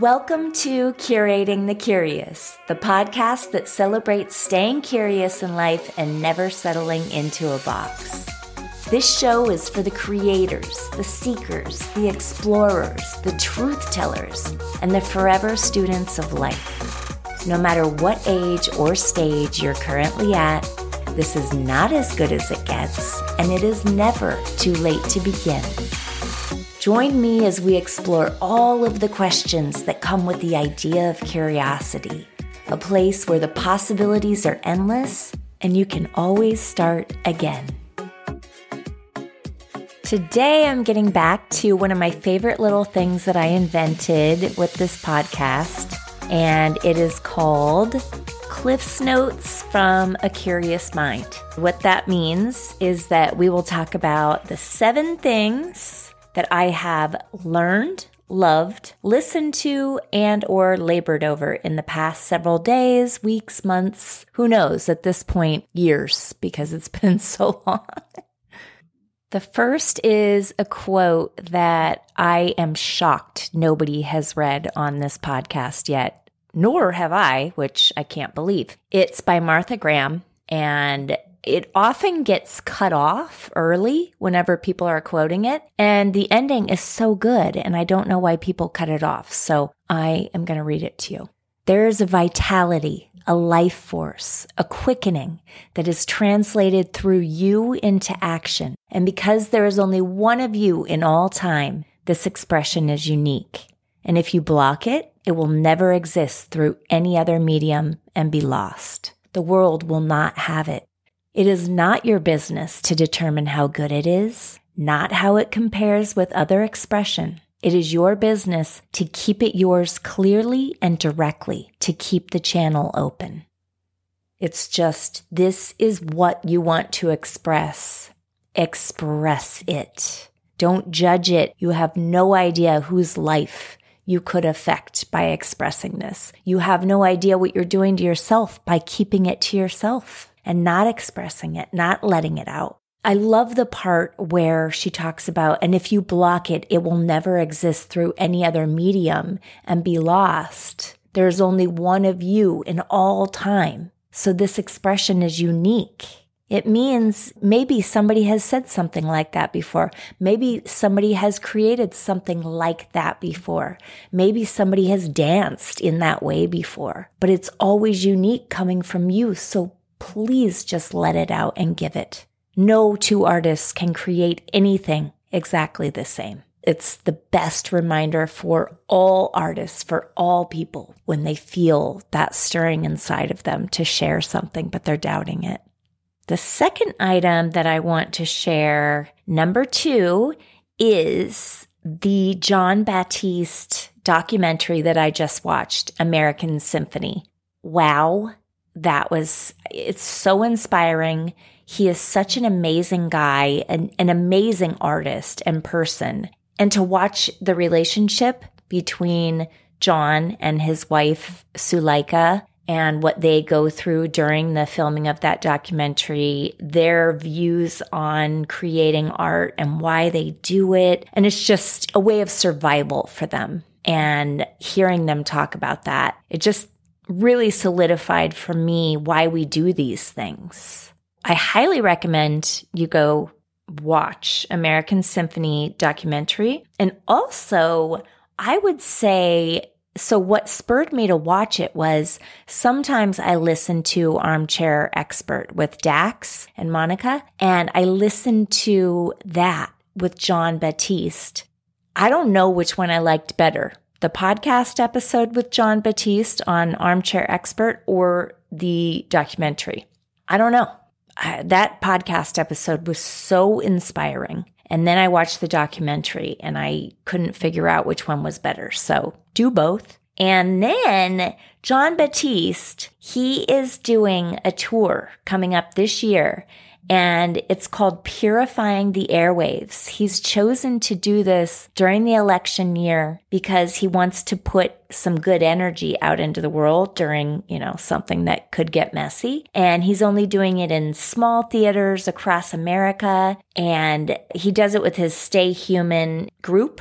Welcome to Curating the Curious, the podcast that celebrates staying curious in life and never settling into a box. This show is for the creators, the seekers, the explorers, the truth tellers, and the forever students of life. No matter what age or stage you're currently at, this is not as good as it gets, and it is never too late to begin. Join me as we explore all of the questions that come with the idea of curiosity, a place where the possibilities are endless and you can always start again. Today, I'm getting back to one of my favorite little things that I invented with this podcast, and it is called Cliff's Notes from a Curious Mind. What that means is that we will talk about the seven things that I have learned, loved, listened to, and or labored over in the past several days, weeks, months, who knows at this point, years, because it's been so long. The first is a quote that I am shocked nobody has read on this podcast yet, nor have I, which I can't believe. It's by Martha Graham, and it often gets cut off early whenever people are quoting it. And the ending is so good, and I don't know why people cut it off. So I am going to read it to you. There is a vitality, a life force, a quickening that is translated through you into action. And because there is only one of you in all time, this expression is unique. And if you block it, it will never exist through any other medium and be lost. The world will not have it. It is not your business to determine how good it is, not how it compares with other expression. It is your business to keep it yours clearly and directly, to keep the channel open. It's just, this is what you want to express. Express it. Don't judge it. You have no idea whose life you could affect by expressing this. You have no idea what you're doing to yourself by keeping it to yourself and not expressing it, not letting it out. I love the part where she talks about, and if you block it, it will never exist through any other medium and be lost. There's only one of you in all time. So this expression is unique. It means maybe somebody has said something like that before. Maybe somebody has created something like that before. Maybe somebody has danced in that way before, but it's always unique coming from you. So please just let it out and give it. No two artists can create anything exactly the same. It's the best reminder for all artists, for all people, when they feel that stirring inside of them to share something, but they're doubting it. The second item that I want to share, number two, is the Jon Batiste documentary that I just watched, American Symphony. Wow, that was, it's so inspiring. He is such an amazing guy, and an amazing artist and person. And to watch the relationship between Jon and his wife, Suleika, and what they go through during the filming of that documentary, their views on creating art and why they do it. And it's just a way of survival for them. And hearing them talk about that, it just really solidified for me why we do these things. I highly recommend you go watch American Symphony documentary. And also, I would say, so what spurred me to watch it was sometimes I listen to Armchair Expert with Dax and Monica, and I listened to that with Jon Batiste. I don't know which one I liked better the podcast episode with Jon Batiste on Armchair Expert or the documentary. I don't know. I, that podcast episode was so inspiring. And then I watched the documentary and I couldn't figure out which one was better. So do both. And then Jon Batiste, he is doing a tour coming up this year and it's called Purifying the Airwaves. He's chosen to do this during the election year because he wants to put some good energy out into the world during, you know, something that could get messy. And he's only doing it in small theaters across America. And he does it with his Stay Human group.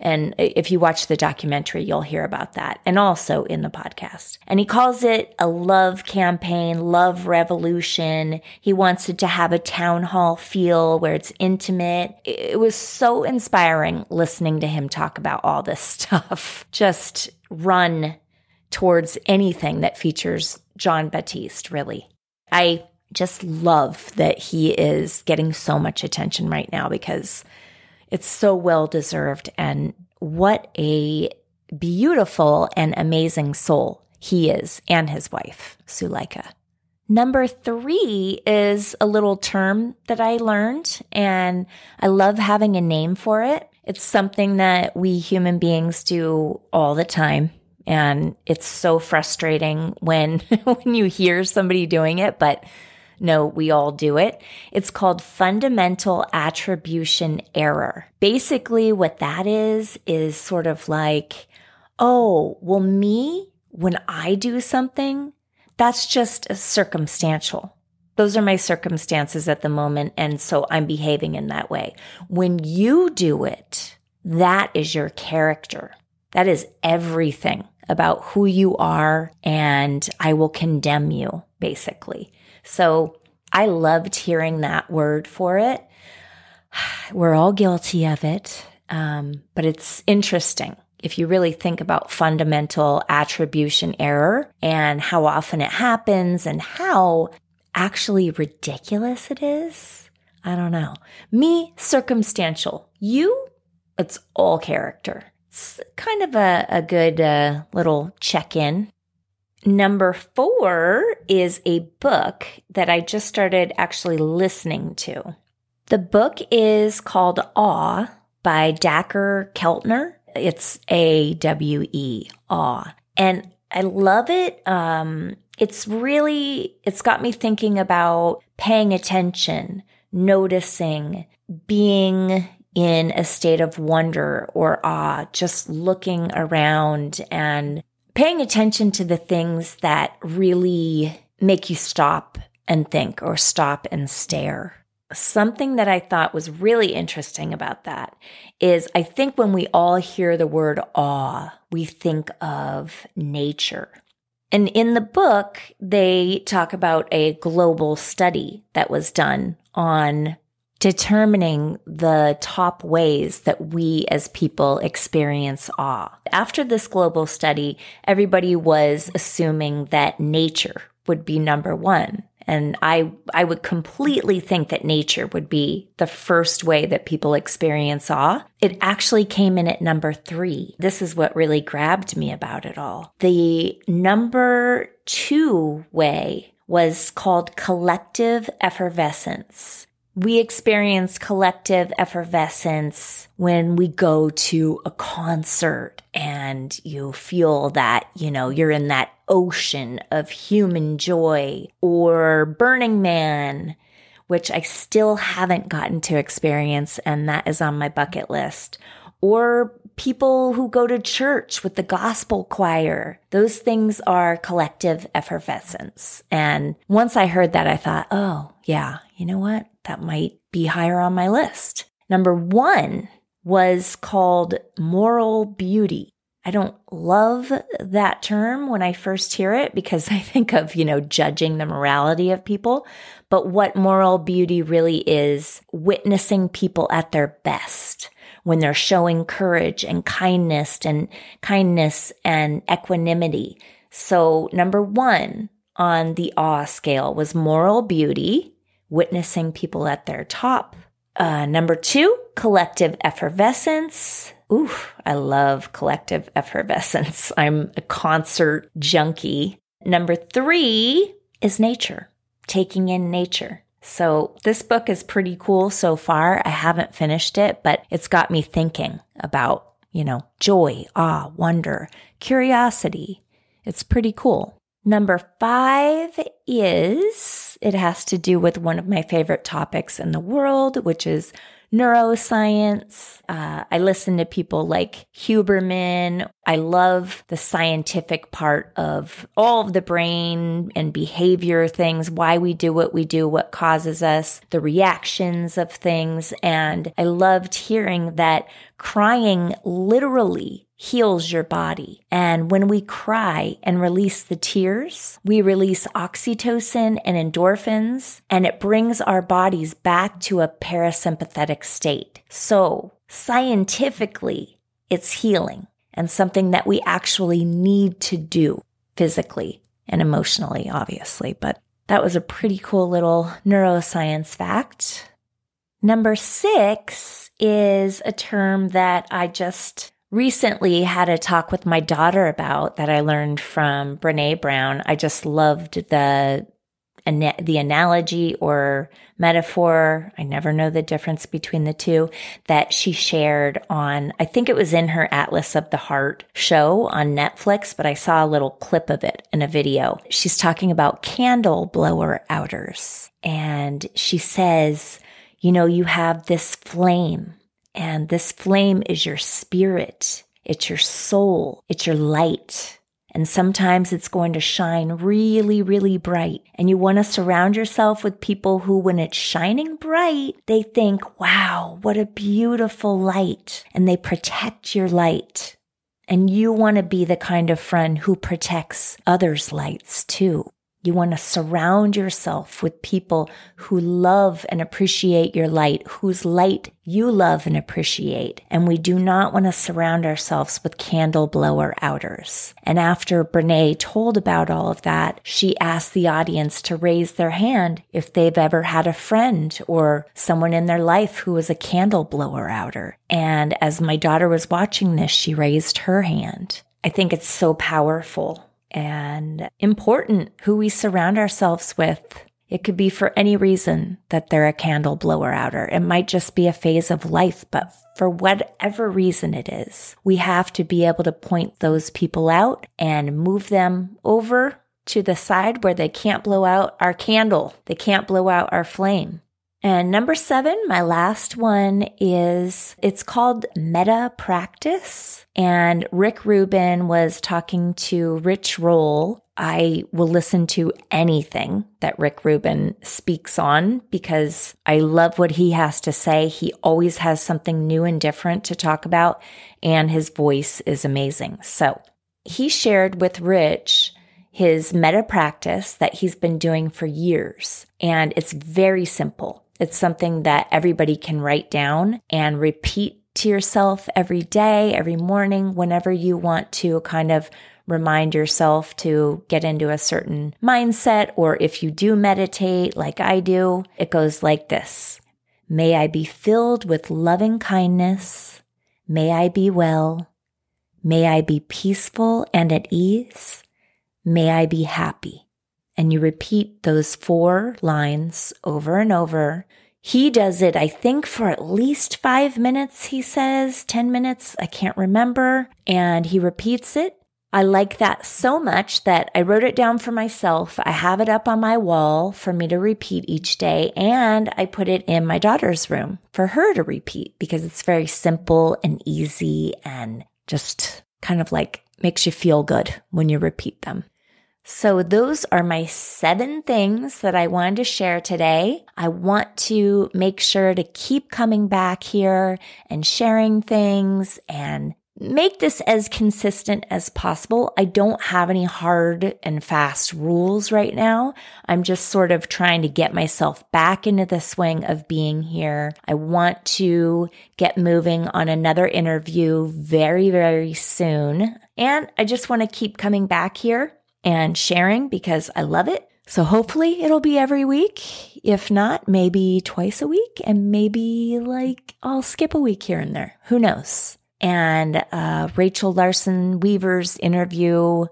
And if you watch the documentary, you'll hear about that and also in the podcast. And he calls it a love campaign, love revolution. He wants it to have a town hall feel where it's intimate. It was so inspiring listening to him talk about all this stuff. Just run towards anything that features Jon Batiste, really. I just love that he is getting so much attention right now because it's so well deserved. And what a beautiful and amazing soul he is and his wife, Suleika. Number three is a little term that I learned, and I love having a name for it. It's something that we human beings do all the time. And it's so frustrating when, when you hear somebody doing it, but no, we all do it. It's called fundamental attribution error. Basically, what that is, is sort of like, oh, well, me, when I do something, that's just a circumstantial. Those are my circumstances at the moment. And so I'm behaving in that way. When you do it, that is your character. That is everything about who you are. And I will condemn you, basically. So I loved hearing that word for it. We're all guilty of it, um, but it's interesting if you really think about fundamental attribution error and how often it happens and how actually ridiculous it is. I don't know. Me, circumstantial. You, it's all character. It's kind of a, a good uh, little check in Number four is a book that I just started actually listening to. The book is called Awe by Dacher Keltner. It's A W E, Awe. And I love it. Um, it's really, it's got me thinking about paying attention, noticing, being in a state of wonder or awe, just looking around and paying attention to the things that really make you stop and think or stop and stare. Something that I thought was really interesting about that is I think when we all hear the word awe, we think of nature. And in the book, they talk about a global study that was done on determining the top ways that we as people experience awe. After this global study, everybody was assuming that nature would be number one. And I, I would completely think that nature would be the first way that people experience awe. It actually came in at number three. This is what really grabbed me about it all. The number two way was called collective effervescence. We experience collective effervescence when we go to a concert and you feel that, you know, you're in that ocean of human joy or Burning Man, which I still haven't gotten to experience. And that is on my bucket list or people who go to church with the gospel choir. Those things are collective effervescence. And once I heard that, I thought, oh, yeah, you know what? That might be higher on my list. Number one was called moral beauty. I don't love that term when I first hear it because I think of, you know, judging the morality of people. But what moral beauty really is witnessing people at their best when they're showing courage and kindness and kindness and equanimity. So number one on the awe scale was moral beauty, witnessing people at their top. Uh, number two, collective effervescence. Ooh, I love collective effervescence. I'm a concert junkie. Number three is nature, taking in nature. So this book is pretty cool so far. I haven't finished it, but it's got me thinking about, you know, joy, awe, wonder, curiosity. It's pretty cool. Number five is it has to do with one of my favorite topics in the world, which is neuroscience. Uh, I listen to people like Huberman I love the scientific part of all of the brain and behavior things, why we do what we do, what causes us, the reactions of things. And I loved hearing that crying literally heals your body. And when we cry and release the tears, we release oxytocin and endorphins, and it brings our bodies back to a parasympathetic state. So scientifically, it's healing and something that we actually need to do physically and emotionally, obviously. But that was a pretty cool little neuroscience fact. Number six is a term that I just recently had a talk with my daughter about that I learned from Brene Brown. I just loved the the analogy or metaphor, I never know the difference between the two, that she shared on, I think it was in her Atlas of the Heart show on Netflix, but I saw a little clip of it in a video. She's talking about candle blower outers. And she says, you know, you have this flame and this flame is your spirit. It's your soul. It's your light. And sometimes it's going to shine really, really bright. And you want to surround yourself with people who, when it's shining bright, they think, wow, what a beautiful light. And they protect your light. And you want to be the kind of friend who protects others' lights too. You want to surround yourself with people who love and appreciate your light, whose light you love and appreciate. And we do not want to surround ourselves with candle blower outers. And after Brene told about all of that, she asked the audience to raise their hand if they've ever had a friend or someone in their life who was a candle blower outer. And as my daughter was watching this, she raised her hand. I think it's so powerful and important who we surround ourselves with. It could be for any reason that they're a candle blower outer. It might just be a phase of life, but for whatever reason it is, we have to be able to point those people out and move them over to the side where they can't blow out our candle. They can't blow out our flame. And number seven, my last one is it's called Metta practice. And Rick Rubin was talking to Rich Roll. I will listen to anything that Rick Rubin speaks on because I love what he has to say. He always has something new and different to talk about, and his voice is amazing. So he shared with Rich his Metta practice that he's been doing for years, and it's very simple. It's something that everybody can write down and repeat to yourself every day, every morning, whenever you want to kind of remind yourself to get into a certain mindset. Or if you do meditate like I do, it goes like this. May I be filled with loving kindness. May I be well. May I be peaceful and at ease. May I be happy and you repeat those four lines over and over. He does it, I think, for at least five minutes, he says, 10 minutes, I can't remember. And he repeats it. I like that so much that I wrote it down for myself. I have it up on my wall for me to repeat each day. And I put it in my daughter's room for her to repeat because it's very simple and easy and just kind of like makes you feel good when you repeat them. So those are my seven things that I wanted to share today. I want to make sure to keep coming back here and sharing things and make this as consistent as possible. I don't have any hard and fast rules right now. I'm just sort of trying to get myself back into the swing of being here. I want to get moving on another interview very, very soon. And I just want to keep coming back here and sharing because I love it. So hopefully it'll be every week. If not, maybe twice a week and maybe like I'll skip a week here and there. Who knows? And uh, Rachel Larson Weaver's interview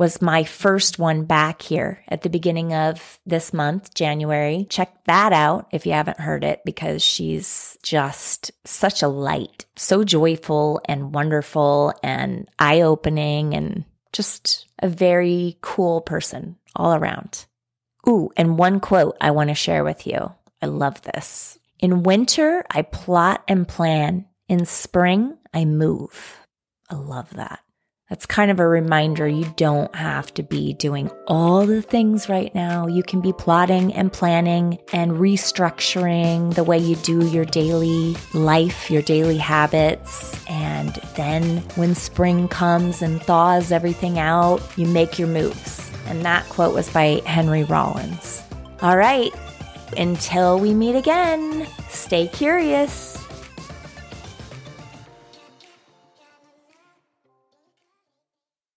was my first one back here at the beginning of this month, January. Check that out if you haven't heard it because she's just such a light, so joyful and wonderful and eye opening and just a very cool person all around. Ooh, and one quote I want to share with you. I love this. In winter, I plot and plan. In spring, I move. I love that. That's kind of a reminder you don't have to be doing all the things right now. You can be plotting and planning and restructuring the way you do your daily life, your daily habits. And then when spring comes and thaws everything out, you make your moves. And that quote was by Henry Rollins. All right, until we meet again, stay curious.